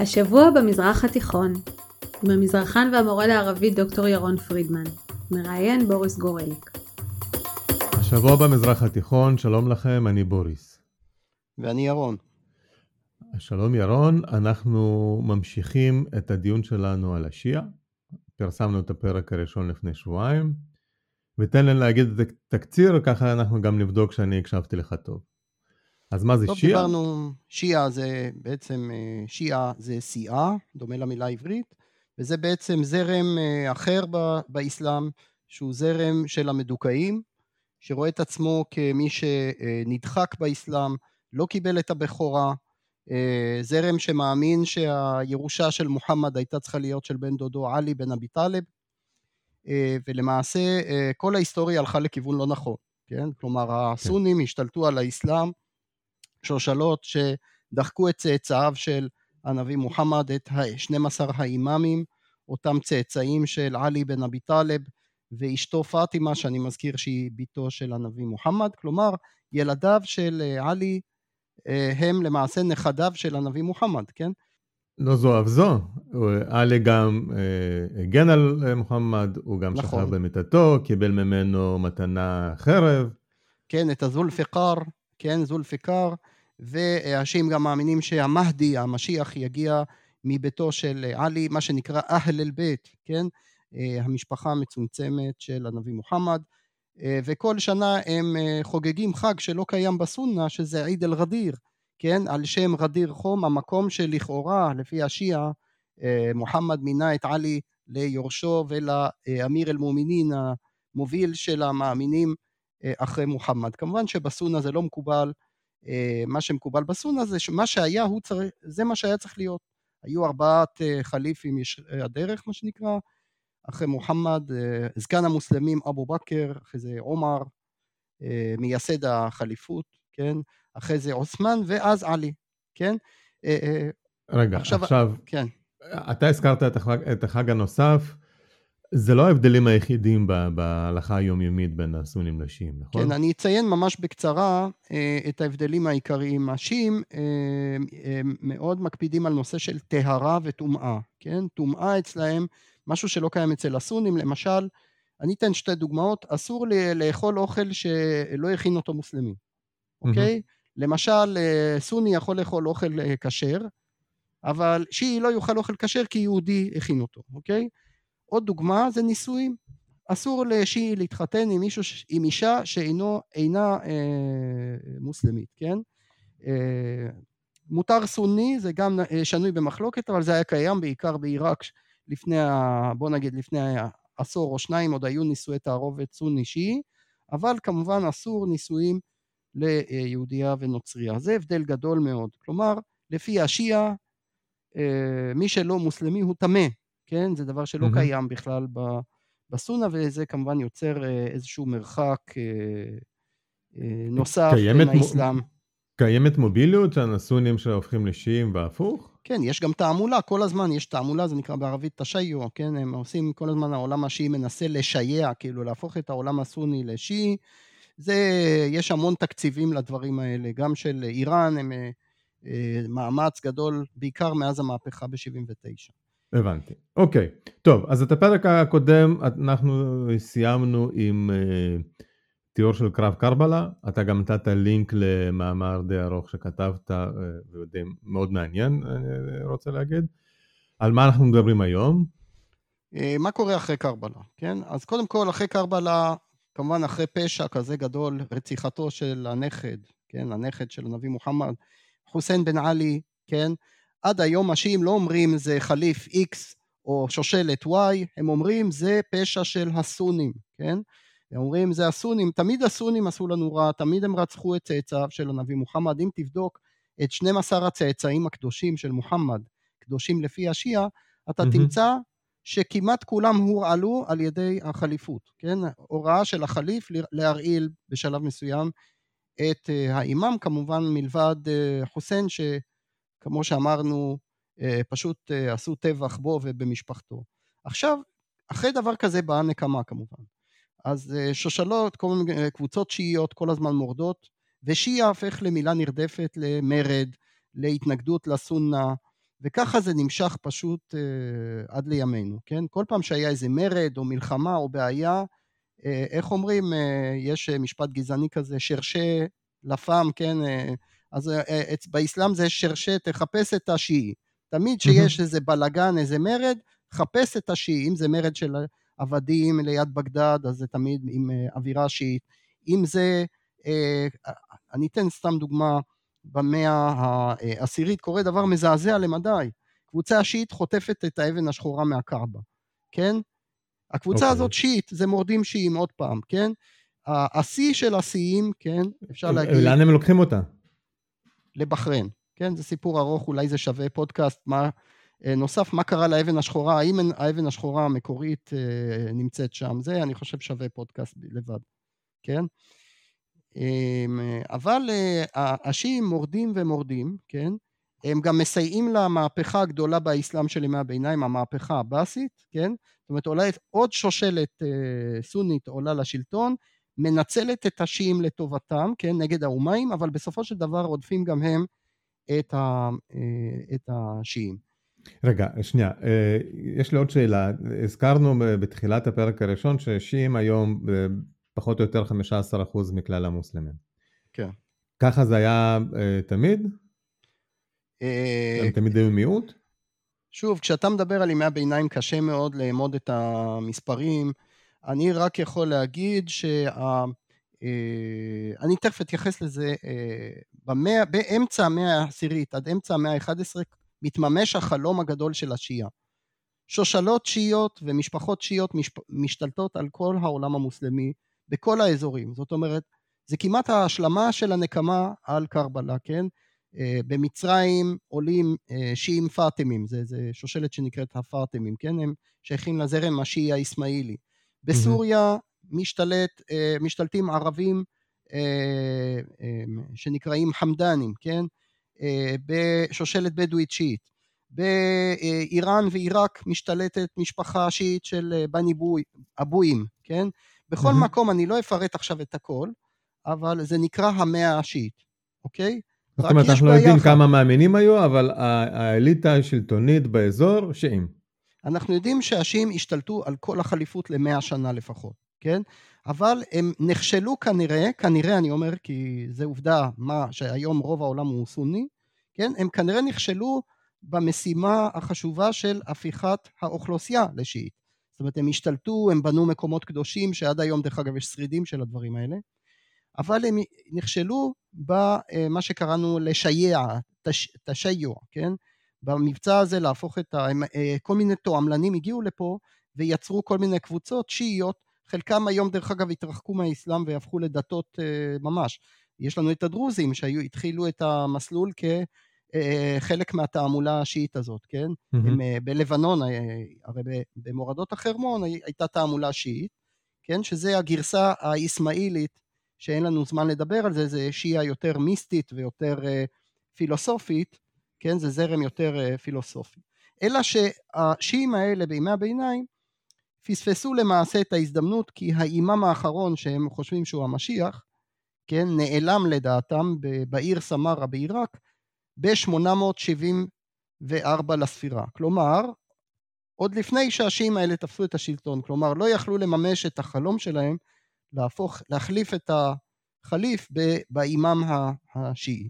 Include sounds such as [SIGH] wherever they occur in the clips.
השבוע במזרח התיכון, עם המזרחן והמורה לערבית דוקטור ירון פרידמן, מראיין בוריס גורליק. השבוע במזרח התיכון, שלום לכם, אני בוריס. ואני ירון. שלום ירון, אנחנו ממשיכים את הדיון שלנו על השיעה. פרסמנו את הפרק הראשון לפני שבועיים, ותן לי להגיד את התקציר, ככה אנחנו גם נבדוק שאני הקשבתי לך טוב. אז מה זה טוב, שיעה? דיברנו, שיעה זה בעצם, אה, שיעה זה סיעה, דומה למילה העברית, וזה בעצם זרם אה, אחר ב- באסלאם, שהוא זרם של המדוכאים, שרואה את עצמו כמי שנדחק באסלאם, לא קיבל את הבכורה, אה, זרם שמאמין שהירושה של מוחמד הייתה צריכה להיות של בן דודו עלי בן אבי טלב, ולמעשה כל ההיסטוריה הלכה לכיוון לא נכון, כן? כלומר הסונים השתלטו על האסלאם, שושלות שדחקו את צאצאיו של הנביא מוחמד, את ה-12 האימאמים, אותם צאצאים של עלי בן אבי טלב ואשתו פאטימה, שאני מזכיר שהיא בתו של הנביא מוחמד, כלומר ילדיו של אה, עלי אה, הם למעשה נכדיו של הנביא מוחמד, כן? לא זו אף זו, עלי גם אה, הגן על מוחמד, הוא גם נכון. שכב במיטתו, קיבל ממנו מתנה חרב. כן, את הזולפיקר, כן, זולפיקר, והשיעים גם מאמינים שהמהדי, המשיח, יגיע מביתו של עלי, מה שנקרא אהל אל-בית, כן, אה, המשפחה המצומצמת של הנביא מוחמד, אה, וכל שנה הם אה, חוגגים חג שלא קיים בסונה, שזה עיד אל-רדיר, כן, על שם רדיר חום, המקום שלכאורה, לפי השיעה, אה, מוחמד מינה את עלי ליורשו ולאמיר אל-מומינין, המוביל של המאמינים אה, אחרי מוחמד. כמובן שבסונה זה לא מקובל, אה, מה שמקובל בסונה זה שמה שהיה, הוא צריך, זה מה שהיה צריך להיות. היו ארבעת אה, חליפים יש הדרך, מה שנקרא, אחרי מוחמד, אה, זקן המוסלמים אבו בכר, אחרי זה עומר, אה, מייסד החליפות, כן? אחרי זה עות'מאן, ואז עלי, כן? אה, אה, רגע, עכשיו- עכשיו, כן. אתה הזכרת את החג, את החג הנוסף, זה לא ההבדלים היחידים בהלכה היומיומית בין הסונים לשיעים, נכון? כן, אני אציין ממש בקצרה אה, את ההבדלים העיקריים. השיעים אה, מאוד מקפידים על נושא של טהרה וטומאה, כן? טומאה אצלהם, משהו שלא קיים אצל הסונים, למשל, אני אתן שתי דוגמאות, אסור לאכול אוכל שלא הכין אותו מוסלמי, אוקיי? למשל, אה, סוני יכול לאכול אוכל כשר, אבל שיעי לא יאכל אוכל כשר כי יהודי הכין אותו, אוקיי? עוד דוגמה זה נישואים. אסור לשיעי להתחתן עם מישהו, עם אישה שאינו, אינה אה, מוסלמית, כן? אה, מותר סוני, זה גם אה, שנוי במחלוקת, אבל זה היה קיים בעיקר בעיראק לפני, ה, בוא נגיד, לפני עשור או שניים, עוד היו נישואי תערובת סוני שיעי, אבל כמובן אסור נישואים ליהודייה ונוצרייה. זה הבדל גדול מאוד. כלומר, לפי השיעה, אה, מי שלא מוסלמי הוא טמא, כן? זה דבר שלא מהמם. קיים בכלל ב- בסונה, וזה כמובן יוצר אה, איזשהו מרחק אה, אה, נוסף בין האסלאם. קיימת מוביליות הסונים שהופכים לשיעים והפוך? כן, יש גם תעמולה, כל הזמן יש תעמולה, זה נקרא בערבית תשיו, כן? הם עושים כל הזמן, העולם השיעי מנסה לשייע, כאילו להפוך את העולם הסוני לשיעי. זה, יש המון תקציבים לדברים האלה, גם של איראן, הם אה, מאמץ גדול, בעיקר מאז המהפכה ב-79. הבנתי. אוקיי. טוב, אז את הפרק הקודם אנחנו סיימנו עם אה, תיאור של קרב קרבלה. אתה גם נתת לינק למאמר די ארוך שכתבת, אה, ודי מאוד מעניין, אני רוצה להגיד. על מה אנחנו מדברים היום? אה, מה קורה אחרי קרבלה, כן? אז קודם כל, אחרי קרבלה, כמובן אחרי פשע כזה גדול, רציחתו של הנכד, כן? הנכד של הנביא מוחמד, חוסיין בן עלי, כן? עד היום השיעים לא אומרים זה חליף X או שושלת Y, הם אומרים זה פשע של הסונים, כן? הם אומרים זה הסונים, תמיד הסונים עשו לנו רע, תמיד הם רצחו את צאצאיו של הנביא מוחמד. אם תבדוק את 12 הצאצאים הקדושים של מוחמד, קדושים לפי השיעה, אתה מהמם. תמצא שכמעט כולם הורעלו על ידי החליפות, כן? הוראה של החליף להרעיל בשלב מסוים את אה, האימאם, כמובן מלבד אה, חוסיין, שכמו שאמרנו, אה, פשוט אה, עשו טבח בו ובמשפחתו. עכשיו, אחרי דבר כזה באה נקמה כמובן. אז אה, שושלות, כל מיני קבוצות שיעיות כל הזמן מורדות, ושיעה הופך למילה נרדפת למרד, להתנגדות לסונה, וככה זה נמשך פשוט עד לימינו, כן? כל פעם שהיה איזה מרד או מלחמה או בעיה, איך אומרים, יש משפט גזעני כזה, שרשה לפ"ם, כן? אז אה, אה, באסלאם זה שרשה, תחפש את השיעי. תמיד שיש איזה בלגן, איזה מרד, חפש את השיעי. אם זה מרד של עבדים ליד בגדד, אז זה תמיד עם אה, אווירה שיעית. אם זה, אני אתן סתם דוגמה, במאה העשירית קורה דבר מזעזע למדי. קבוצה השיעית חוטפת את האבן השחורה מהקרבה, כן? הקבוצה okay. אוקיי. הזאת שיעית, זה מורדים שיעים עוד פעם, כן? השיא של השיאים, כן? אפשר להגיד... לאן הם לוקחים אותה? לבחריין, כן? זה סיפור ארוך, אולי זה שווה פודקאסט. מה, אה, נוסף, מה קרה לאבן השחורה? האם האבן השחורה המקורית אה, נמצאת שם? זה, אני חושב, שווה פודקאסט לבד, כן? אמ, אבל אה, השיעים מורדים ומורדים, כן? הם גם מסייעים למהפכה הגדולה באסלאם של ימי הביניים, המהפכה הבאסית, כן? זאת אומרת, עולה עוד שושלת סונית עולה לשלטון, מנצלת את השיעים לטובתם, כן, נגד האומיים, אבל בסופו של דבר רודפים גם הם את, ה, אה, את השיעים. רגע, שנייה, אה, יש לי עוד שאלה. הזכרנו בתחילת הפרק הראשון ששיעים היום פחות או יותר 15% מכלל המוסלמים. כן. ככה זה היה אה, תמיד? הם תמיד היו מיעוט? שוב, כשאתה מדבר על ימי הביניים קשה מאוד לאמוד את המספרים. אני רק יכול להגיד שה... אה, אני תכף אתייחס לזה, אה, במאה, באמצע המאה העשירית עד אמצע המאה ה-11 מתממש החלום הגדול של השיעה. שושלות שיעיות ומשפחות שיעיות משתלטות על כל העולם המוסלמי בכל האזורים. זאת אומרת, זה כמעט ההשלמה של הנקמה על קרבלה, כן? אה, במצרים עולים שיעים פאטימים, זה, זה שושלת שנקראת הפאטימים, כן? הם שייכים לזרם השיעי האסמאעילי. בסוריה משתלט, אה, משתלטים ערבים אה, אה, שנקראים חמדנים, כן? בשושלת בדואית שיעית. באיראן ועיראק משתלטת משפחה שיעית של בני בוי, אבויים, כן? בכל mm-hmm. מקום, אני לא אפרט עכשיו את הכל, אבל זה נקרא המאה השיעית, אוקיי? זאת אומרת, אנחנו לא יודעים כמה מאמינים היו, אבל האליטה השלטונית באזור, שיעים. אנחנו יודעים שהשיעים השתלטו על כל החליפות למאה שנה לפחות, כן? אבל הם נכשלו כנראה, כנראה אני אומר כי זה עובדה מה שהיום רוב העולם הוא סוני, כן? הם כנראה נכשלו במשימה החשובה של הפיכת האוכלוסייה לשיעית. זאת אומרת הם השתלטו, הם בנו מקומות קדושים שעד היום דרך אגב יש שרידים של הדברים האלה, אבל הם נכשלו במה שקראנו לשייע, תש, תשיוע, כן? במבצע הזה להפוך את ה... אה, כל מיני תועמלנים הגיעו לפה ויצרו כל מיני קבוצות שיעיות, חלקם היום דרך אגב התרחקו מהאסלאם והפכו לדתות אה, ממש. יש לנו את הדרוזים שהתחילו את המסלול כחלק אה, מהתעמולה השיעית הזאת, כן? Mm-hmm. הם, בלבנון, הרי במורדות החרמון הייתה תעמולה שיעית, כן? שזה הגרסה האסמאעילית, שאין לנו זמן לדבר על זה, זה שיעה יותר מיסטית ויותר פילוסופית, כן? זה זרם יותר אה, פילוסופי. אלא שהשיעים האלה בימי הביניים פספסו למעשה את ההזדמנות כי האימאם האחרון שהם חושבים שהוא המשיח, כן, נעלם לדעתם בעיר סמרה בעיראק ב-874 לספירה. כלומר, עוד לפני שהשיעים האלה תפסו את השלטון, כלומר לא יכלו לממש את החלום שלהם להפוך, להחליף את החליף באימאם השיעי.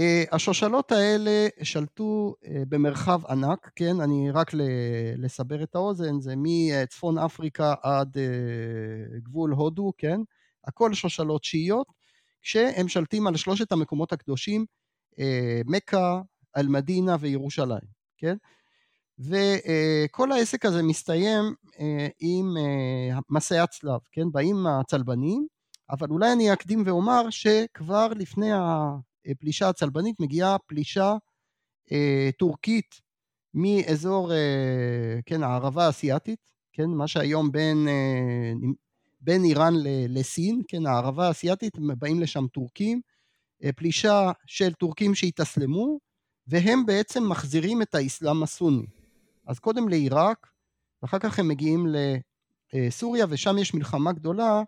אה, השושלות האלה שלטו אה, במרחב ענק, כן, אני רק לסבר את האוזן, זה מצפון אפריקה עד אה, גבול הודו, כן, הכל שושלות שיעיות, כשהם שלטים על שלושת המקומות הקדושים, מכה, אל-מדינה וירושלים, כן? וכל העסק הזה מסתיים עם מסעי הצלב, כן? באים הצלבנים, אבל אולי אני אקדים ואומר שכבר לפני הפלישה הצלבנית מגיעה פלישה אה, טורקית מאזור, אה, כן, הערבה האסייתית, כן, מה שהיום בין, אה, בין איראן לסין, כן, הערבה האסייתית, באים לשם טורקים, אה, פלישה של טורקים שהתאסלמו, והם בעצם מחזירים את האסלאם הסוני. אז קודם לעיראק, ואחר כך הם מגיעים לסוריה, ושם יש מלחמה גדולה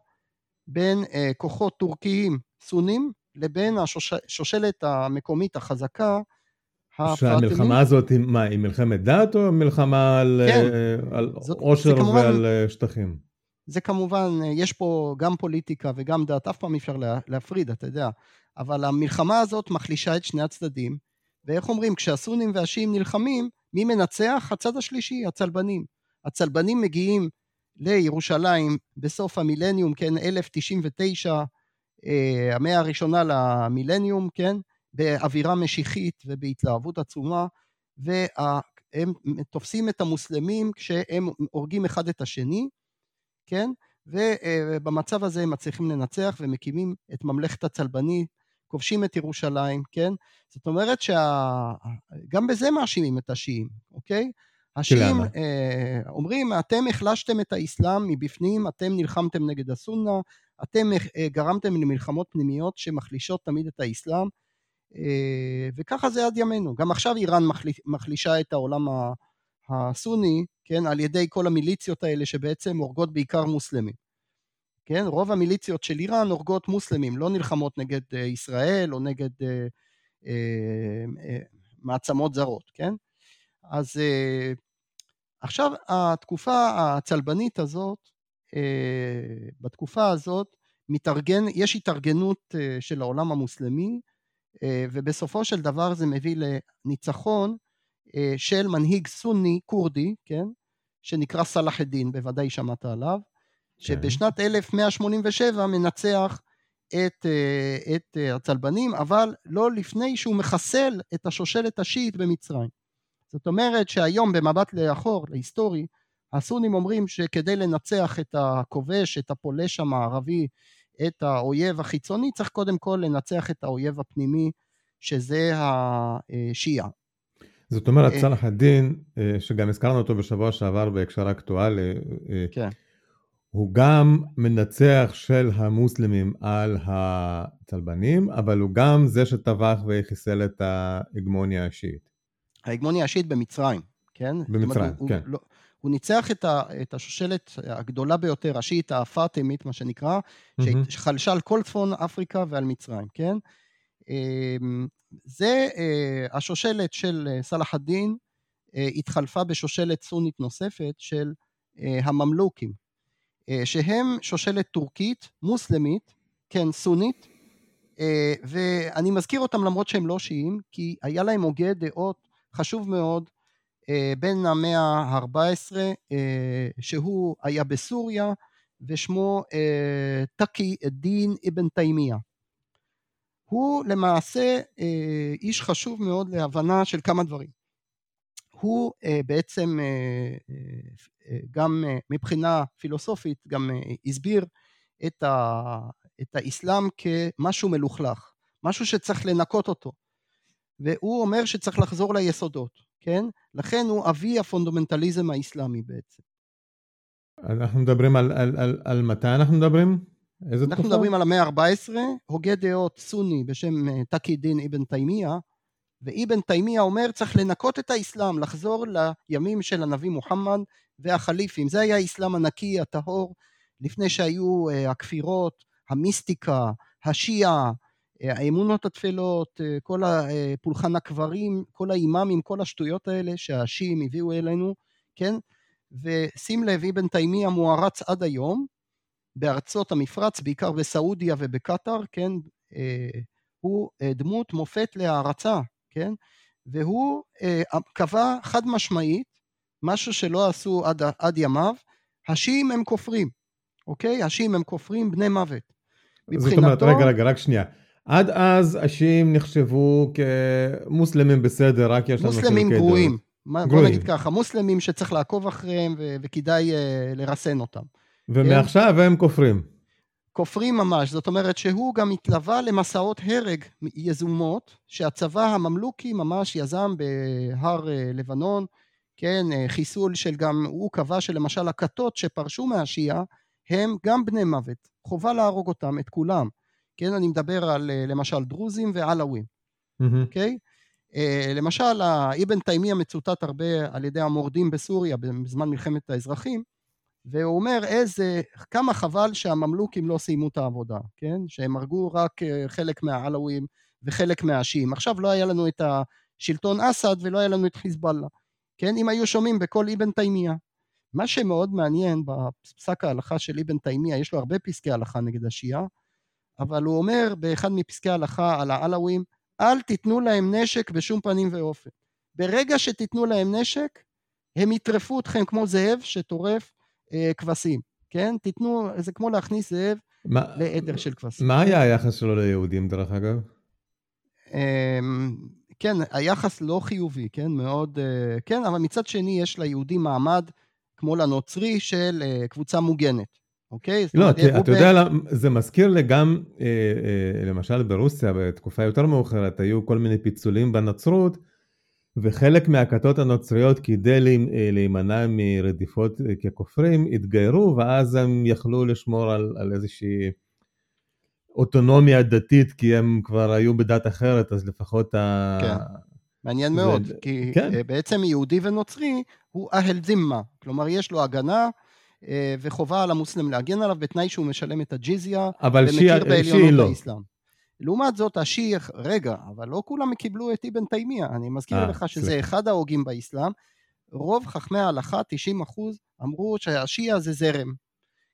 בין אה, כוחות טורקיים סונים לבין השושלת המקומית החזקה שהמלחמה הזאת מה, היא מלחמת דת או מלחמה על, כן. על זאת- עושר כמובן- ועל אה, שטחים? זה כמובן, יש פה גם פוליטיקה וגם דת, אף פעם אי אפשר לה, להפריד, אתה יודע. אבל המלחמה הזאת מחלישה את שני הצדדים, ואיך אומרים, כשהסונים והשיעים נלחמים, מי מנצח? הצד השלישי, הצלבנים. הצלבנים מגיעים לירושלים בסוף המילניום, כן, 1099, אה, המאה הראשונה למילניום, כן, באווירה משיחית ובהתלהבות עצומה, והם תופסים את המוסלמים כשהם הורגים אחד את השני, כן? ובמצב הזה הם מצליחים לנצח ומקימים את ממלכת הצלבני, כובשים את ירושלים, כן? זאת אומרת שגם בזה מאשימים את השיעים, אוקיי? השיעים? אה, אומרים, אתם החלשתם את האסלאם מבפנים, אתם נלחמתם נגד הסונה, אתם אה, גרמתם למלחמות פנימיות שמחלישות תמיד את האסלאם, אה, וככה זה עד ימינו. גם עכשיו איראן מחלי, מחלישה את העולם הסוני, כן, על ידי כל המיליציות האלה שבעצם הורגות בעיקר מוסלמים. כן, רוב המיליציות של איראן הורגות מוסלמים, לא נלחמות נגד אה, ישראל או נגד אה, אה, אה, מעצמות זרות, כן? אז אה, עכשיו התקופה הצלבנית הזאת, בתקופה הזאת מתארגן, יש התארגנות אה, של העולם המוסלמי, אה, ובסופו של דבר זה מביא לניצחון אה, של מנהיג סוני כורדי, כן? שנקרא סלאח א-דין, בוודאי שמעת עליו, שבשנת 1187 מנצח את, אה, את אה, הצלבנים, אבל לא לפני שהוא מחסל את השושלת השיעית במצרים. זאת אומרת שהיום במבט לאחור, להיסטורי, הסונים אומרים שכדי לנצח את הכובש, את הפולש המערבי, את האויב החיצוני, צריך קודם כל לנצח את האויב הפנימי, שזה השיעה. זאת אומרת, אה. צלאח א-דין, אה, שגם הזכרנו אותו בשבוע שעבר בהקשר אקטואלי, אה, כן. הוא גם מנצח של המוסלמים על הצלבנים, אבל הוא גם זה שטבח וחיסל את ההגמוניה השיעית. ההגמוניה השיעית במצרים, כן? אומרת, במצרים, הוא, כן. הוא, לא, הוא ניצח את, ה, את השושלת הגדולה ביותר, השיעית הפאטימית, מה שנקרא, מהמם. שחלשה על כל צפון אפריקה ועל מצרים, כן? אמ, זה, אה, השושלת של אה, סלאח א-דין אה, התחלפה בשושלת סונית נוספת של הממלוכים, שהם שושלת טורקית, מוסלמית, כן, סונית, ואני מזכיר אותם למרות שהם לא שיעים, כי היה להם הוגה דעות חשוב מאוד בין המאה ה-14, אה, שהוא היה בסוריה, ושמו אה, תקי א-דין אבן תימיה. הוא למעשה אה, איש חשוב מאוד להבנה של כמה דברים. הוא אה, בעצם אה, אה, אה, גם אה, מבחינה פילוסופית גם אה, הסביר את, ה, את האסלאם כמשהו מלוכלך, משהו שצריך לנקות אותו. והוא אומר שצריך לחזור ליסודות, כן? לכן הוא אבי הפונדמנטליזם האסלאמי בעצם. אנחנו מדברים על, על, על, על מתי אנחנו מדברים? איזה אנחנו תקופה? מדברים על המאה ה-14, הוגה דעות סוני בשם אה, תקי דין אבן תימיה, ואבן תימיה אומר צריך לנקות את האסלאם, לחזור לימים של הנביא מוחמד והחליפים. זה היה האסלאם הנקי, הטהור, לפני שהיו אה, הכפירות, המיסטיקה, השיעה, האמונות הטפלות, אה, כל הפולחן הקברים, כל האימאמים, כל השטויות האלה שהשיעים הביאו אלינו, כן? ושים לב, אבן תימיה מוערץ עד היום, בארצות המפרץ, בעיקר בסעודיה ובקטאר, כן, אה, הוא אה, דמות מופת להערצה, כן, והוא אה, קבע חד משמעית, משהו שלא עשו עד, עד ימיו, השיעים הם כופרים, אוקיי? השיעים הם כופרים בני מוות. זאת אומרת, רגע, רגע, רק שנייה. עד אז השיעים נחשבו כמוסלמים בסדר, רק יש לנו מוסלמים חילוקי גרועים. דעות. מה- בוא גרועים. נגיד ככה, מוסלמים שצריך לעקוב אחריהם ו- וכדאי אה, לרסן אותם. ומעכשיו הם כופרים. כופרים ממש, זאת אומרת שהוא גם התלווה למסעות הרג יזומות שהצבא הממלוכי ממש יזם בהר אה, לבנון, כן, אה, חיסול של גם, הוא קבע שלמשל הכתות שפרשו מהשיעה הם גם בני מוות, חובה להרוג אותם, את כולם, כן, אני מדבר על אה, למשל דרוזים ועלאווים. אוקיי? אה, למשל האבן תימיה מצוטט הרבה על ידי המורדים בסוריה בזמן מלחמת האזרחים, והוא אומר איזה, כמה חבל שהממלוכים לא סיימו את העבודה, כן? שהם הרגו רק אה, חלק מהעלווים וחלק מהשיעים. עכשיו לא היה לנו את שלטון אסד ולא היה לנו את חיזבאללה. כן, אם היו שומעים בקול אבן תימיה. מה שמאוד מעניין בפסק ההלכה של אבן תימיה, יש לו הרבה פסקי הלכה נגד השיעה, אבל הוא אומר באחד מפסקי ההלכה על העלווים, אל תיתנו להם נשק בשום פנים ואופן. ברגע שתיתנו להם נשק, הם יטרפו אתכם כמו זאב שטורף אה, כבשים, כן? תיתנו, זה כמו להכניס זאב מה, לעדר של כבשים. מה היה היחס שלו ליהודים דרך אגב? אה, כן, היחס לא חיובי, כן? מאוד... אה, כן, אבל מצד שני יש ליהודים מעמד כמו לנוצרי של אה, קבוצה מוגנת. אוקיי? לא, אתה, אתה יודע, זה מזכיר לי גם, אה, אה, למשל ברוסיה, בתקופה יותר מאוחרת, היו כל מיני פיצולים בנצרות, וחלק מהכתות הנוצריות, כדי אה, להימנע מרדיפות ככופרים, התגיירו, ואז הם יכלו לשמור על, על איזושהי אוטונומיה דתית, כי הם כבר היו בדת אחרת, אז לפחות ה... כן. מעניין זה... מאוד, כי כן. בעצם יהודי ונוצרי הוא אהל זימה, כלומר יש לו הגנה וחובה על המוסלם להגן עליו בתנאי שהוא משלם את הג'יזיה, ומכיר בעליונות לא. האסלאם. לעומת זאת השיעי, רגע, אבל לא כולם קיבלו את אבן תימיה, אני מזכיר 아, אה, לך שזה סליח. אחד ההוגים באסלאם, רוב חכמי ההלכה, 90 אחוז, אמרו שהשיעה זה זרם,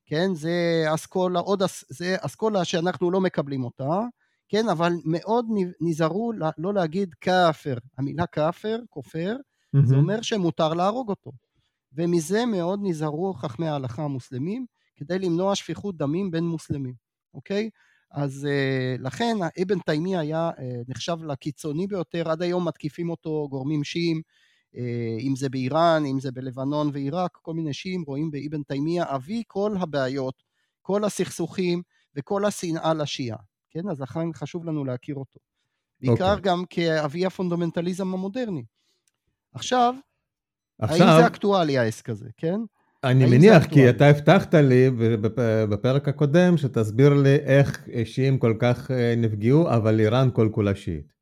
כן, זה אסכולה, עוד, זה אסכולה שאנחנו לא מקבלים אותה, כן, אבל מאוד נזהרו לא להגיד כאפר, המילה כאפר, כופר, mm-hmm. זה אומר שמותר להרוג אותו. ומזה מאוד נזהרו חכמי ההלכה המוסלמים, כדי למנוע שפיכות דמים בין מוסלמים, אוקיי? אז uh, לכן אבן תימי היה uh, נחשב לקיצוני ביותר, עד היום מתקיפים אותו גורמים שיעים, uh, אם זה באיראן, אם זה בלבנון ועיראק, כל מיני שיעים רואים באבן תימיה אבי כל הבעיות, כל הסכסוכים וכל השנאה לשיעה, כן? אז לכן חשוב לנו להכיר אותו. בעיקר okay. אוקיי. גם כאבי הפונדמנטליזם המודרני. עכשיו, עכשיו, האם זה אקטואלי העסק הזה, כן? אני מניח, כי אתה הבטחת לי בפרק הקודם שתסביר לי איך שיעים כל כך אה, נפגעו, אבל איראן כל כולה שיעית.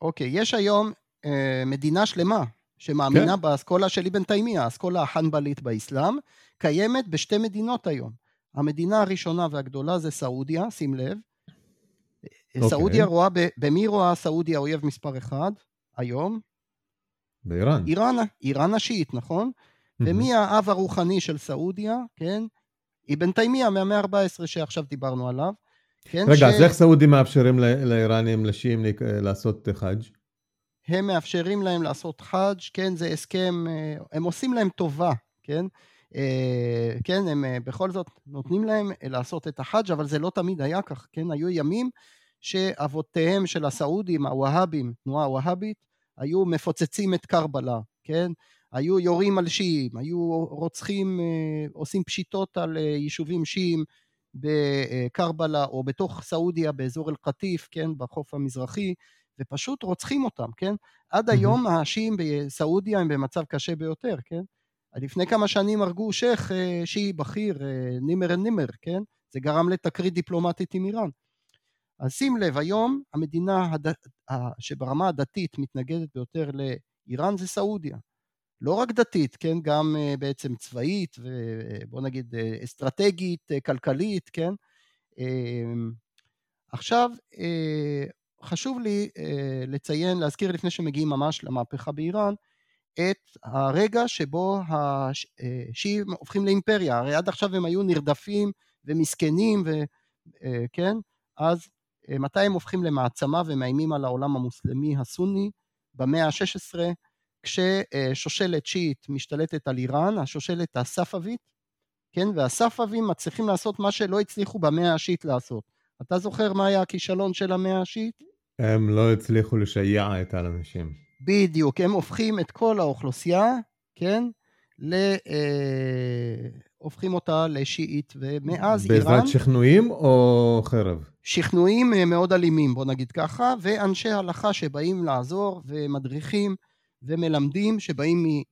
אוקיי, יש היום אה, מדינה שלמה שמאמינה כן. באסכולה של אבן תימיה, האסכולה החנבלית באסלאם, קיימת בשתי מדינות היום. המדינה הראשונה והגדולה זה סעודיה, שים לב. אוקיי. סעודיה רואה, במי רואה סעודיה אויב מספר אחד היום? באיראן. איראן, איראן השיעית, נכון? Mm-hmm. ומי האב הרוחני של סעודיה, כן? אבן תימיה מהמאה ה-14 שעכשיו דיברנו עליו. כן, רגע, ש... אז איך סעודים מאפשרים לאיראנים, לשיעים, לעשות חאג'? הם מאפשרים להם לעשות חאג', כן, זה הסכם, אה, הם עושים להם טובה, כן? אה, כן, הם אה, בכל זאת נותנים להם לעשות את החאג', אבל זה לא תמיד היה כך, כן? היו ימים שאבותיהם של הסעודים, הווהאבים, תנועה הווהאבית, היו מפוצצים את קרבלה, כן? היו יורים על שיעים, היו רוצחים, אה, עושים פשיטות על אה, יישובים שיעים בקרבלה או בתוך סעודיה באזור אל-קטיף, כן? בחוף המזרחי, ופשוט רוצחים אותם, כן? עד היום השיעים בסעודיה הם במצב קשה ביותר, כן? לפני כמה שנים הרגו שייח' אה, שיעי בכיר, נימר נימר, כן? זה גרם לתקרית דיפלומטית עם איראן. אז שים לב, היום המדינה הד... שברמה הדתית מתנגדת ביותר לאיראן זה סעודיה. לא רק דתית, כן, גם אה, בעצם צבאית ובוא נגיד אה, אסטרטגית, אה, כלכלית, כן. אמ, עכשיו, חשוב לי לציין, להזכיר לפני שמגיעים ממש למהפכה באיראן, את הרגע שבו השיעים הופכים לאימפריה, הרי עד עכשיו הם היו נרדפים ומסכנים, וכן, אז אה, מתי הם הופכים למעצמה ומאיימים על העולם המוסלמי הסוני? במאה ה-16, כששושלת שיעית משתלטת על איראן, השושלת הספאבית, כן, והספאבים מצליחים לעשות מה שלא הצליחו במאה השיעית לעשות. אתה זוכר מה היה הכישלון של המאה השיעית? הם לא הצליחו לשייע את האנשים. בדיוק, הם הופכים את כל האוכלוסייה, כן, ל... הופכים אותה לשיעית, ומאז בעזרת איראן... בעזרת שכנועים או חרב? שכנועים אה, מאוד אלימים, בוא נגיד ככה, ואנשי הלכה שבאים לעזור ומדריכים ומלמדים, שבאים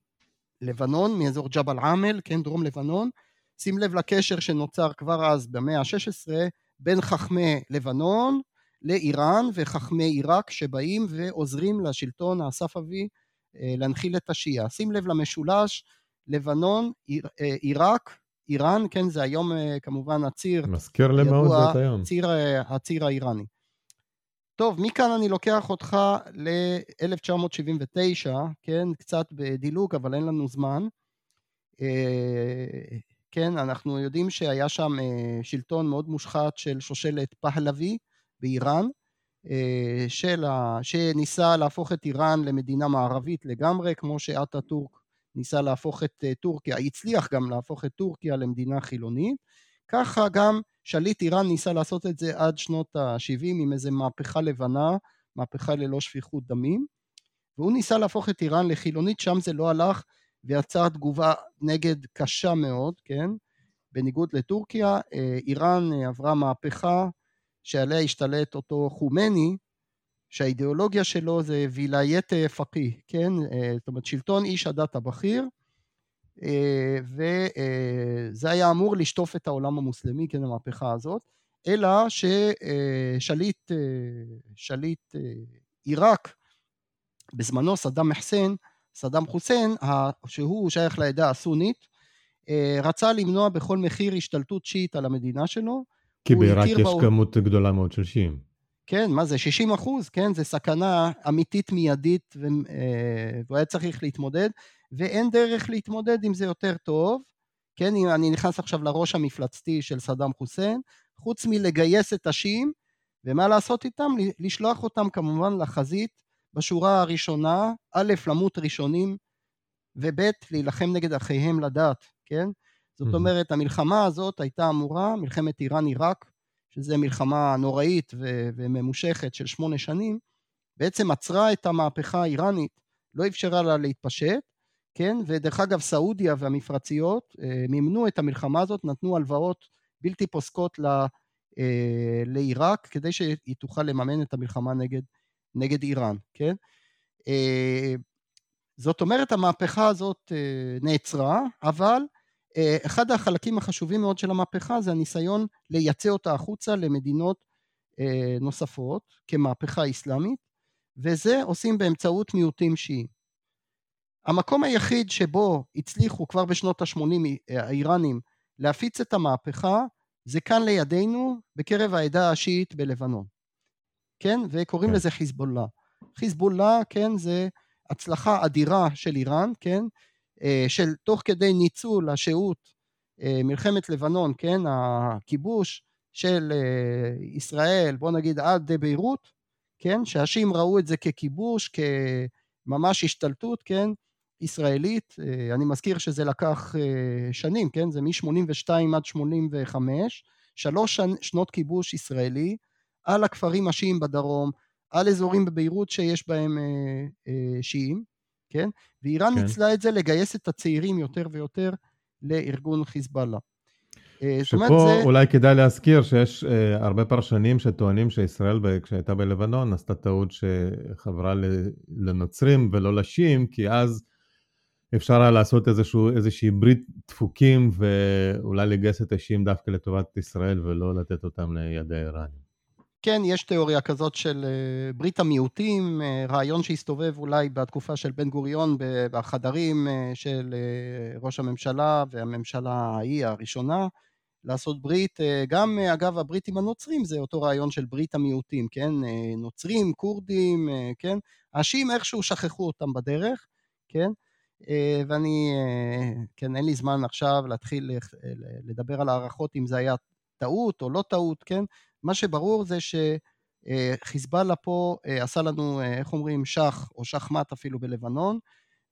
מלבנון, מאזור ג'בל עמל, כן, דרום לבנון. שים לב לקשר שנוצר כבר אז במאה ה-16 בין חכמי לבנון לאיראן וחכמי עיראק שבאים ועוזרים לשלטון הספאבי אה, להנחיל את השיעה. שים לב למשולש לבנון, אה, עיראק, איראן, כן, זה היום כמובן הציר, מזכיר לי מאוד את היום, ציר, הציר האיראני. טוב, מכאן אני לוקח אותך ל-1979, כן, קצת בדילוג, אבל אין לנו זמן. אה, כן, אנחנו יודעים שהיה שם אה, שלטון מאוד מושחת של שושלת פהלוי באיראן, אה, של ה... שניסה להפוך את איראן למדינה מערבית לגמרי, כמו שאטה טורק ניסה להפוך את טורקיה, הצליח גם להפוך את טורקיה למדינה חילונית. ככה גם שליט איראן ניסה לעשות את זה עד שנות ה-70 עם איזה מהפכה לבנה, מהפכה ללא שפיכות דמים, והוא ניסה להפוך את איראן לחילונית, שם זה לא הלך, ויצר תגובה נגד קשה מאוד, כן? בניגוד לטורקיה, אה, איראן אה, עברה מהפכה שעליה השתלט אותו חומני, שהאידיאולוגיה שלו זה וילאיית פקי, כן? אה, זאת אומרת שלטון איש הדת הבכיר, וזה היה אמור לשטוף את העולם המוסלמי, כן, המהפכה הזאת, אלא ששליט שליט עיראק בזמנו סדאם מחסן, סדאם חוסיין, שהוא שייך לעדה הסונית, רצה למנוע בכל מחיר השתלטות שיעית על המדינה שלו. כי בעיראק יש בא... כמות גדולה מאוד של שיעים. כן, מה זה, 60 אחוז, כן, זה סכנה אמיתית מיידית, והוא היה צריך להתמודד. ואין דרך להתמודד עם זה יותר טוב, כן, אם אני נכנס עכשיו לראש המפלצתי של סדאם חוסיין, חוץ מלגייס את השיעים, ומה לעשות איתם? לשלוח אותם כמובן לחזית בשורה הראשונה, א', למות ראשונים, וב', להילחם נגד אחיהם לדת, כן? זאת אומרת, המלחמה הזאת הייתה אמורה, מלחמת איראן-עיראק, שזו מלחמה נוראית ו- וממושכת של שמונה שנים, בעצם עצרה את המהפכה האיראנית, לא אפשרה לה להתפשט, כן? ודרך אגב, סעודיה והמפרציות אה, מימנו את המלחמה הזאת, נתנו הלוואות בלתי פוסקות ל, אה, לעיראק, כדי שהיא תוכל לממן את המלחמה נגד, נגד איראן, כן? אה, זאת אומרת, המהפכה הזאת נעצרה, אבל אחד החלקים החשובים מאוד של המהפכה זה הניסיון לייצא אותה החוצה למדינות נוספות כמהפכה אסלאמית, וזה עושים באמצעות מיעוטים שיעים. המקום היחיד שבו הצליחו כבר בשנות ה-80 האיראנים להפיץ את המהפכה זה כאן לידינו בקרב העדה השיעית בלבנון, כן? וקוראים כן. לזה חיזבאללה. חיזבאללה, כן, זה הצלחה אדירה של איראן, כן? אה, של תוך כדי ניצול השהות אה, מלחמת לבנון, כן? הכיבוש של אה, ישראל, בוא נגיד עד ביירות, כן? שהשיעים ראו את זה ככיבוש, כממש השתלטות, כן? ישראלית, אני מזכיר שזה לקח שנים, כן? זה מ-82 עד 85, שלוש שנות כיבוש ישראלי על הכפרים השיעים בדרום, על אזורים בביירות שיש בהם שיעים, כן? ואיראן כן. ניצלה את זה לגייס את הצעירים יותר ויותר לארגון חיזבאללה. שפה זה... אולי כדאי להזכיר שיש uh, הרבה פרשנים שטוענים שישראל כשהייתה בלבנון עשתה טעות שחברה לנוצרים ולא לשיעים, כי אז אפשר היה לעשות איזשהו, איזושהי ברית דפוקים ואולי לגייס את השיעים דווקא לטובת ישראל ולא לתת אותם לידי האיראנים. כן, יש תיאוריה כזאת של אה, ברית המיעוטים, אה, רעיון שהסתובב אולי בתקופה של בן גוריון בחדרים אה, של ראש הממשלה והממשלה ההיא הראשונה, לעשות ברית, גם אגב הברית עם הנוצרים זה אותו רעיון של ברית המיעוטים, כן? נוצרים, כורדים, כן? השיעים איכשהו שכחו אותם בדרך, כן? ואני, כן, אין לי זמן עכשיו להתחיל לדבר על הערכות אם זה היה טעות או לא טעות, כן? מה שברור זה שחיזבאללה פה עשה לנו, איך אומרים, שח או שחמט אפילו בלבנון,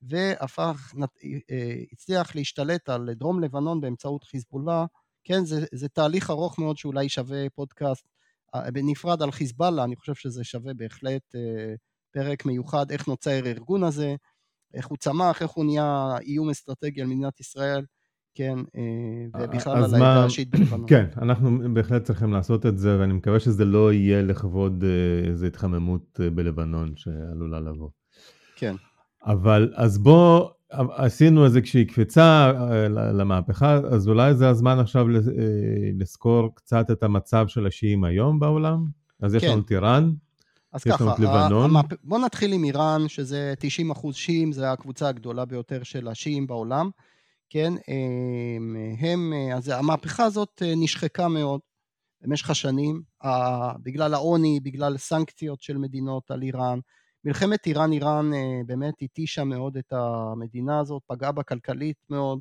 והפך, הצליח להשתלט על דרום לבנון באמצעות חיזבאללה. כן, זה, זה תהליך ארוך מאוד שאולי שווה פודקאסט בנפרד על חיזבאללה, אני חושב שזה שווה בהחלט פרק מיוחד, איך נוצר הארגון הזה. איך הוא צמח, איך הוא נהיה איום אסטרטגי על מדינת ישראל, כן, אה, ובכלל על העדה השיעית בלבנון. [CLEARS THROAT] כן, אנחנו בהחלט צריכים לעשות את זה, ואני מקווה שזה לא יהיה לכבוד אה, איזו התחממות אה, בלבנון שעלולה לבוא. כן. אבל אז בוא, עשינו איזושהי קפיצה למהפכה, אז אולי זה הזמן עכשיו לזכור קצת את המצב של השיעים היום בעולם? אז יש כן. לנו טיראן, אז ככה, המהפ... בוא נתחיל עם איראן, שזה 90 אחוז שיעים, זו הקבוצה הגדולה ביותר של השיעים בעולם, כן? הם, אז המהפכה הזאת נשחקה מאוד. במשך השנים, בגלל העוני, בגלל סנקציות של מדינות על איראן. מלחמת איראן-איראן באמת התישה מאוד את המדינה הזאת, פגעה בה כלכלית מאוד,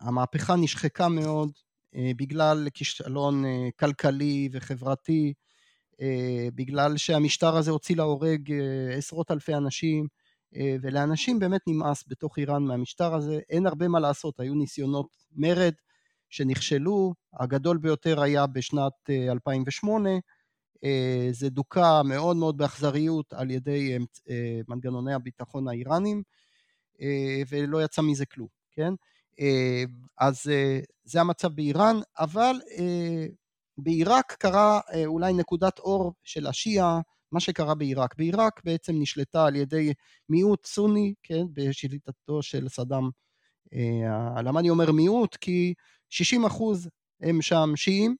והמהפכה נשחקה מאוד בגלל כישלון כלכלי וחברתי, בגלל שהמשטר הזה הוציא להורג עשרות אלפי אנשים, ולאנשים באמת נמאס בתוך איראן מהמשטר הזה, אין הרבה מה לעשות, היו ניסיונות מרד שנכשלו, הגדול ביותר היה בשנת 2008, זה דוכא מאוד מאוד באכזריות על ידי מנגנוני הביטחון האיראנים, ולא יצא מזה כלום, כן? אז זה המצב באיראן, אבל בעיראק קרה אולי נקודת אור של השיעה, מה שקרה בעיראק. בעיראק בעצם נשלטה על ידי מיעוט סוני, כן, בשליטתו של סדאם. למה אני אומר מיעוט? כי 60 אחוז הם שם שיעים,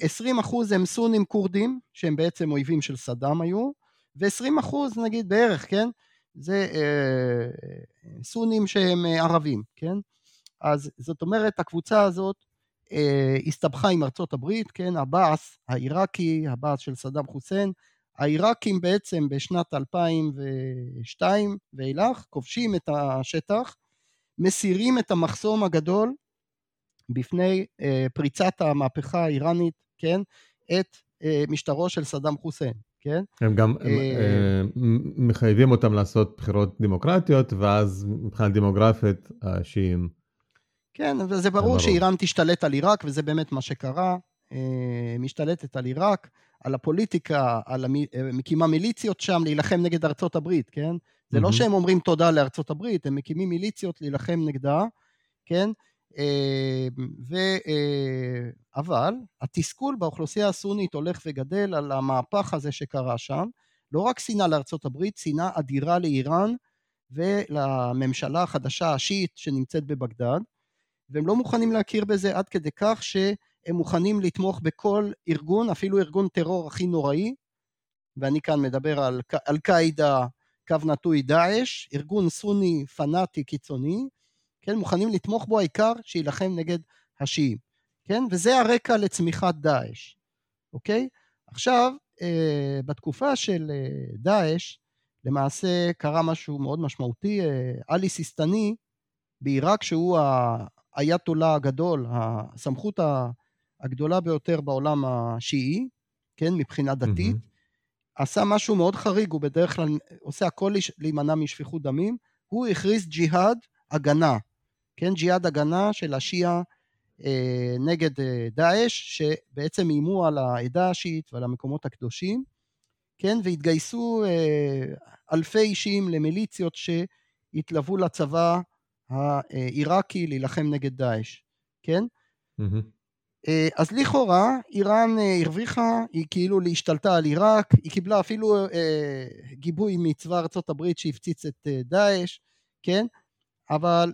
20 אחוז הם סונים כורדים, שהם בעצם אויבים של סדאם היו, ו-20 אחוז נגיד בערך, כן, זה סונים שהם ערבים, כן? אז זאת אומרת, הקבוצה הזאת הסתבכה עם ארצות הברית, כן, הבאס העיראקי, הבאס של סדאם חוסיין, העיראקים בעצם בשנת 2002 ואילך כובשים את השטח, מסירים את המחסום הגדול בפני פריצת המהפכה האיראנית, כן, את משטרו של סדאם חוסיין, כן? הם גם הם, מחייבים אותם לעשות בחירות דמוקרטיות, ואז מבחינה דמוגרפית השיעים... כן, וזה ברור, ברור שאיראן תשתלט על עיראק, וזה באמת מה שקרה. משתלטת על עיראק, על הפוליטיקה, על המ... מקימה מיליציות שם להילחם נגד ארצות הברית, כן? זה mm-hmm. לא שהם אומרים תודה לארצות הברית, הם מקימים מיליציות להילחם נגדה, כן? ו... אבל התסכול באוכלוסייה הסונית הולך וגדל על המהפך הזה שקרה שם, לא רק שנאה לארצות הברית, שנאה אדירה לאיראן ולממשלה החדשה השיעית שנמצאת בבגדד, והם לא מוכנים להכיר בזה עד כדי כך שהם מוכנים לתמוך בכל ארגון, אפילו ארגון טרור הכי נוראי, ואני כאן מדבר על אל-קאעידה, קו נטוי דאעש, ארגון סוני פנאטי קיצוני, כן, מוכנים לתמוך בו העיקר שיילחם נגד השיעים, כן, וזה הרקע לצמיחת דאעש, אוקיי? עכשיו, אה, בתקופה של אה, דאעש, למעשה קרה משהו מאוד משמעותי, אה, עלי סיסטני בעיראק, שהוא האייתולה הגדול, הסמכות הגדולה ביותר בעולם השיעי, כן, מבחינה דתית, mm-hmm. עשה משהו מאוד חריג, הוא בדרך כלל עושה הכל להימנע משפיכות דמים, הוא הכריז ג'יהאד הגנה, כן, ג'יהאד הגנה של השיעה אה, נגד אה, דאעש, שבעצם איימו על העדה השיעית ועל המקומות הקדושים, כן, והתגייסו אה, אלפי אישים למיליציות שהתלוו לצבא העיראקי להילחם נגד דאעש, כן? Mm-hmm. אז לכאורה איראן הרוויחה, היא כאילו להשתלטה על עיראק, היא קיבלה אפילו אה, גיבוי מצבא ארצות הברית שהפציץ את אה, דאעש, כן? אבל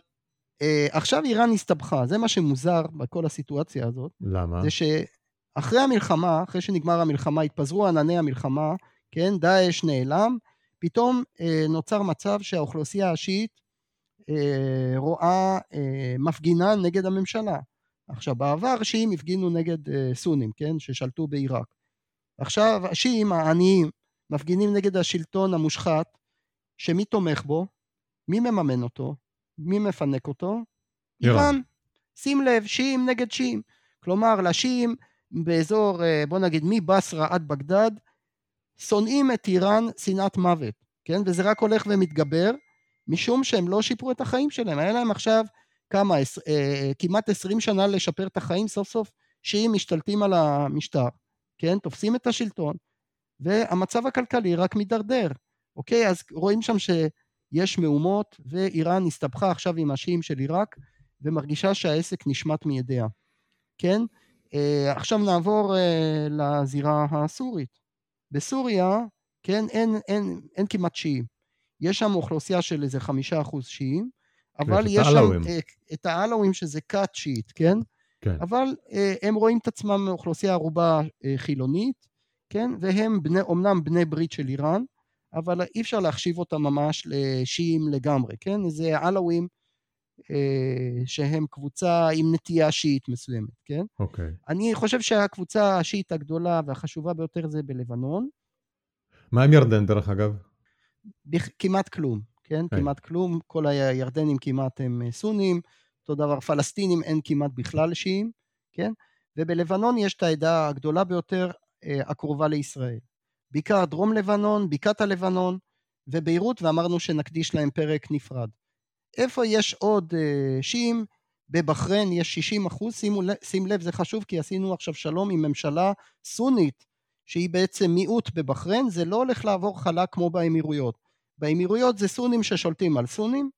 אה, עכשיו איראן הסתבכה, זה מה שמוזר בכל הסיטואציה הזאת. למה? זה שאחרי המלחמה, אחרי שנגמר המלחמה, התפזרו ענני המלחמה, כן? דאעש נעלם, פתאום אה, נוצר מצב שהאוכלוסייה השיעית אה, רואה אה, מפגינה נגד הממשלה. עכשיו, בעבר שיעים הפגינו נגד אה, סונים, כן? ששלטו בעיראק. עכשיו, השיעים העניים מפגינים נגד השלטון המושחת, שמי תומך בו? מי מממן אותו? מי מפנק אותו? איראן. שים לב, שיעים נגד שיעים. כלומר, לשיעים באזור, בוא נגיד, מבסרה עד בגדד, שונאים את איראן שנאת מוות, כן? וזה רק הולך ומתגבר, משום שהם לא שיפרו את החיים שלהם. היה להם עכשיו כמה, אה, כמעט עשרים שנה לשפר את החיים, סוף סוף שיעים משתלטים על המשטר, כן? תופסים את השלטון, והמצב הכלכלי רק מידרדר, אוקיי? אז רואים שם שיש מהומות, ואיראן הסתבכה עכשיו עם השיעים של עיראק, ומרגישה שהעסק נשמט מידיה, כן? אה, עכשיו נעבור אה, לזירה הסורית. בסוריה, כן, אין, אין, אין כמעט שיעים. יש שם אוכלוסייה של איזה חמישה אחוז שיעים, אבל יש שם את העלווים שזה כת שיעית, כן? כן. אבל אה, הם רואים את עצמם מאוכלוסייה ערובה אה, חילונית, כן? והם בני, אומנם בני ברית של איראן, אבל אי אפשר להחשיב אותם ממש לשיעים לגמרי, כן? זה עלווים שהם קבוצה עם נטייה שיעית מסוימת, כן? אוקיי. אני חושב שהקבוצה השיעית הגדולה והחשובה ביותר זה בלבנון. מה עם ירדן, דרך אגב? כמעט כלום, כן? כן? כמעט כלום. כל הירדנים כמעט הם סונים, אותו דבר פלסטינים אין כמעט בכלל שיעים, כן? ובלבנון יש את העדה הגדולה ביותר הקרובה לישראל. בעיקר דרום לבנון, בקעת הלבנון וביירות, ואמרנו שנקדיש להם פרק נפרד. איפה יש עוד uh, שיעים? בבחריין יש 60 אחוז, שימו, שים לב, זה חשוב כי עשינו עכשיו שלום עם ממשלה סונית, שהיא בעצם מיעוט בבחריין, זה לא הולך לעבור חלק כמו באמירויות. באמירויות זה סונים ששולטים על סונים,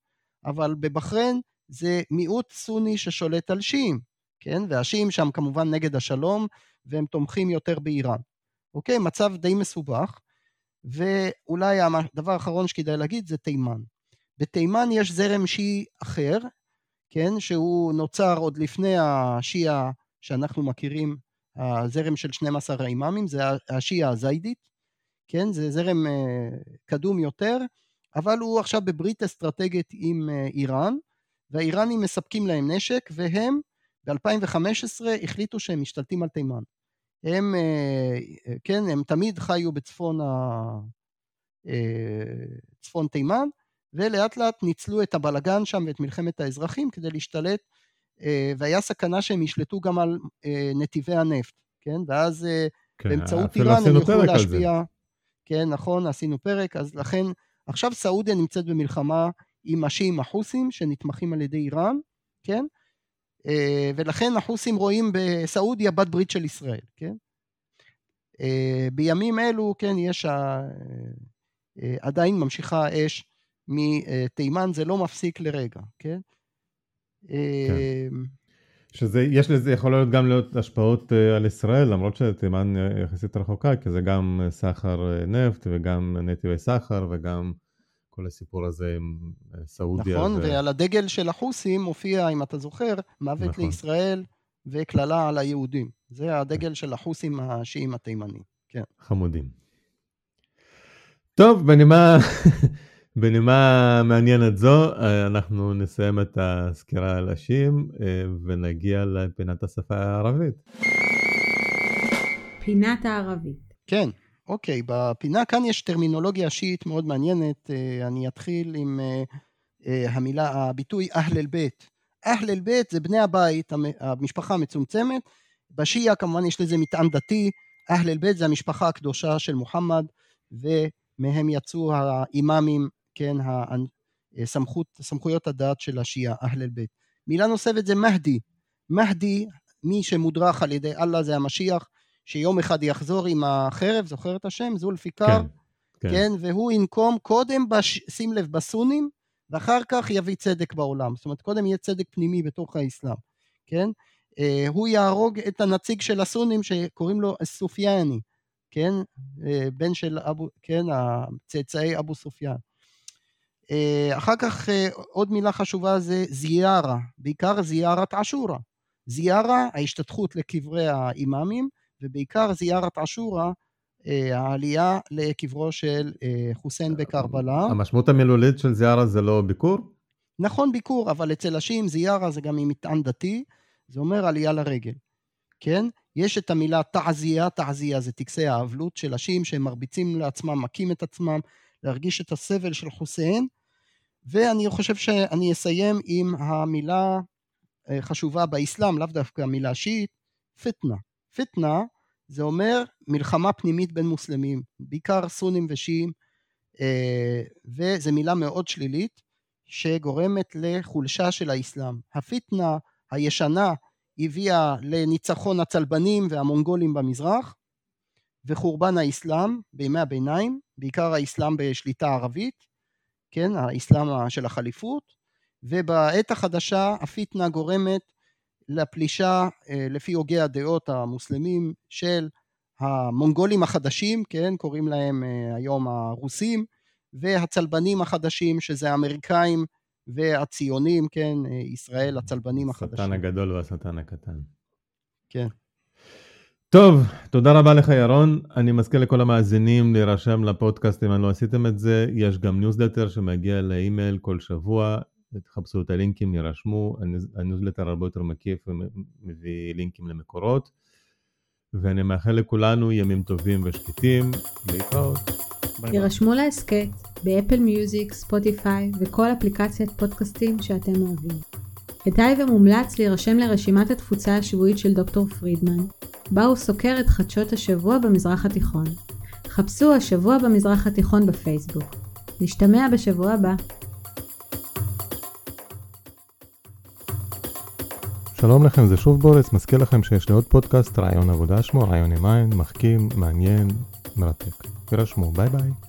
אבל בבחריין זה מיעוט סוני ששולט על שיעים, כן? והשיעים שם כמובן נגד השלום, והם תומכים יותר באיראן. אוקיי? מצב די מסובך, ואולי הדבר האחרון שכדאי להגיד זה תימן. בתימן יש זרם שיעי אחר, כן? שהוא נוצר עוד לפני השיעה שאנחנו מכירים, הזרם של 12 האימאמים, זה השיעה הזיידית, כן? זה זרם uh, קדום יותר, אבל הוא עכשיו בברית אסטרטגית עם uh, איראן, והאיראנים מספקים להם נשק, והם ב-2015 החליטו שהם משתלטים על תימן. הם, אה, כן, הם תמיד חיו בצפון ה... צפון תימן, ולאט לאט ניצלו את הבלגן שם ואת מלחמת האזרחים כדי להשתלט, והיה סכנה שהם ישלטו גם על נתיבי הנפט, כן? ואז כן, באמצעות איראן הם יוכלו להשפיע... כן, נכון, עשינו פרק, אז לכן עכשיו סעודיה נמצאת במלחמה עם השיעים החוסים שנתמכים על ידי איראן, כן? אה, ולכן החוסים רואים בסעודיה בת ברית של ישראל, כן? אה, בימים אלו, כן, יש ה... אה, עדיין ממשיכה האש מתימן, זה לא מפסיק לרגע, כן? כן. שזה, יש לזה, יכול להיות גם להיות השפעות על ישראל, למרות שתימן יחסית רחוקה, כי זה גם סחר נפט וגם נתיבי סחר וגם כל הסיפור הזה עם אה, סעודיה. נכון, ו... ועל הדגל של החוסים מופיע, אם אתה זוכר, מוות נכון. לישראל וקללה על היהודים. זה הדגל של החוסים השיעים התימנים, כן. חמודים. טוב, בנימה, [LAUGHS] בנימה מעניינת זו, אה, אנחנו נסיים את הסקירה על השיעים אה, ונגיע לפינת השפה הערבית. פינת הערבית. כן. אוקיי, בפינה כאן יש טרמינולוגיה שיעית מאוד מעניינת, אה, אני אתחיל עם המילה, הביטוי אהל אל-בית. אהל אל-בית זה בני הבית, המשפחה המצומצמת, בשיעה כמובן יש לזה מטען דתי, אהל אל-בית זה המשפחה הקדושה של מוחמד, ומהם יצאו האימאמים, כן, הסמכות, סמכויות הדת של השיעה, אהל אל-בית. מילה נוספת זה מהדי, מהדי, מי שמודרך על ידי אללה זה המשיח, שיום אחד יחזור עם החרב, זוכר את השם? זולפיקר, כן, כן. כן, והוא ינקום קודם, בש... שים לב, בסונים, ואחר כך יביא צדק בעולם. זאת אומרת, קודם יהיה צדק פנימי בתוך האסלאם, כן? אה, הוא יהרוג את הנציג של הסונים שקוראים לו סופיאני, כן? אה, בן של אבו, כן, הצאצאי אבו סופיאן. אה, אחר כך אה, עוד מילה חשובה זה זיארה, בעיקר זיארת עשורה. זיארה, ההשתתחות לקברי האימאמים, ובעיקר זיארת עשורה, אה, העלייה לקברו של חוסיין בקרבלה. המשמעות המילולית של זיארה זה לא ביקור? נכון, ביקור, אבל אצל השיעים זיארה זה גם עם מטען דתי, זה אומר עלייה לרגל, כן? יש את המילה תעזייה, תעזייה זה טקסי האבלות של השיעים שהם מרביצים לעצמם, מכים את עצמם, להרגיש את הסבל של חוסיין, ואני חושב שאני אסיים עם המילה אה, חשובה באסלאם, לאו דווקא המילה שיעית, פיתנה. פיתנה זה אומר מלחמה פנימית בין מוסלמים, בעיקר סונים ושיעים, אה, וזו מילה מאוד שלילית שגורמת לחולשה של האסלאם. הפיתנה הישנה הביאה לניצחון הצלבנים והמונגולים במזרח וחורבן האסלאם בימי הביניים, בעיקר האסלאם בשליטה ערבית, כן, האסלאם של החליפות, ובעת החדשה הפיתנה גורמת לפלישה אה, לפי הוגי הדעות המוסלמים של המונגולים החדשים, כן, קוראים להם אה, היום הרוסים, והצלבנים החדשים שזה האמריקאים והציונים, כן, אה, ישראל הצלבנים החדשים. השטן הגדול והשטן הקטן. כן. טוב, תודה רבה לך ירון. אני מזכיר לכל המאזינים להירשם לפודקאסט אם לא עשיתם את זה. יש גם ניוזלטר שמגיע לאימייל כל שבוע תחפשו את הלינקים, הירשמו, הניוזלטר הרבה יותר מקיף ומביא לינקים למקורות. ואני מאחל לכולנו ימים טובים ושקטים, להתראות. הירשמו להסכת באפל מיוזיק, ספוטיפיי וכל אפליקציית פודקאסטים שאתם אוהבים. כדאי ומומלץ להירשם לרשימת התפוצה השבועית של דוקטור פרידמן, בה הוא סוקר את חדשות השבוע במזרח התיכון. חפשו השבוע במזרח התיכון בפייסבוק. נשתמע בשבוע הבא. שלום לכם, זה שוב בורס, מזכיר לכם שיש לי עוד פודקאסט, רעיון עבודה שמו, רעיון ימיים, מחכים, מעניין, מרתק. תירשמו, ביי ביי.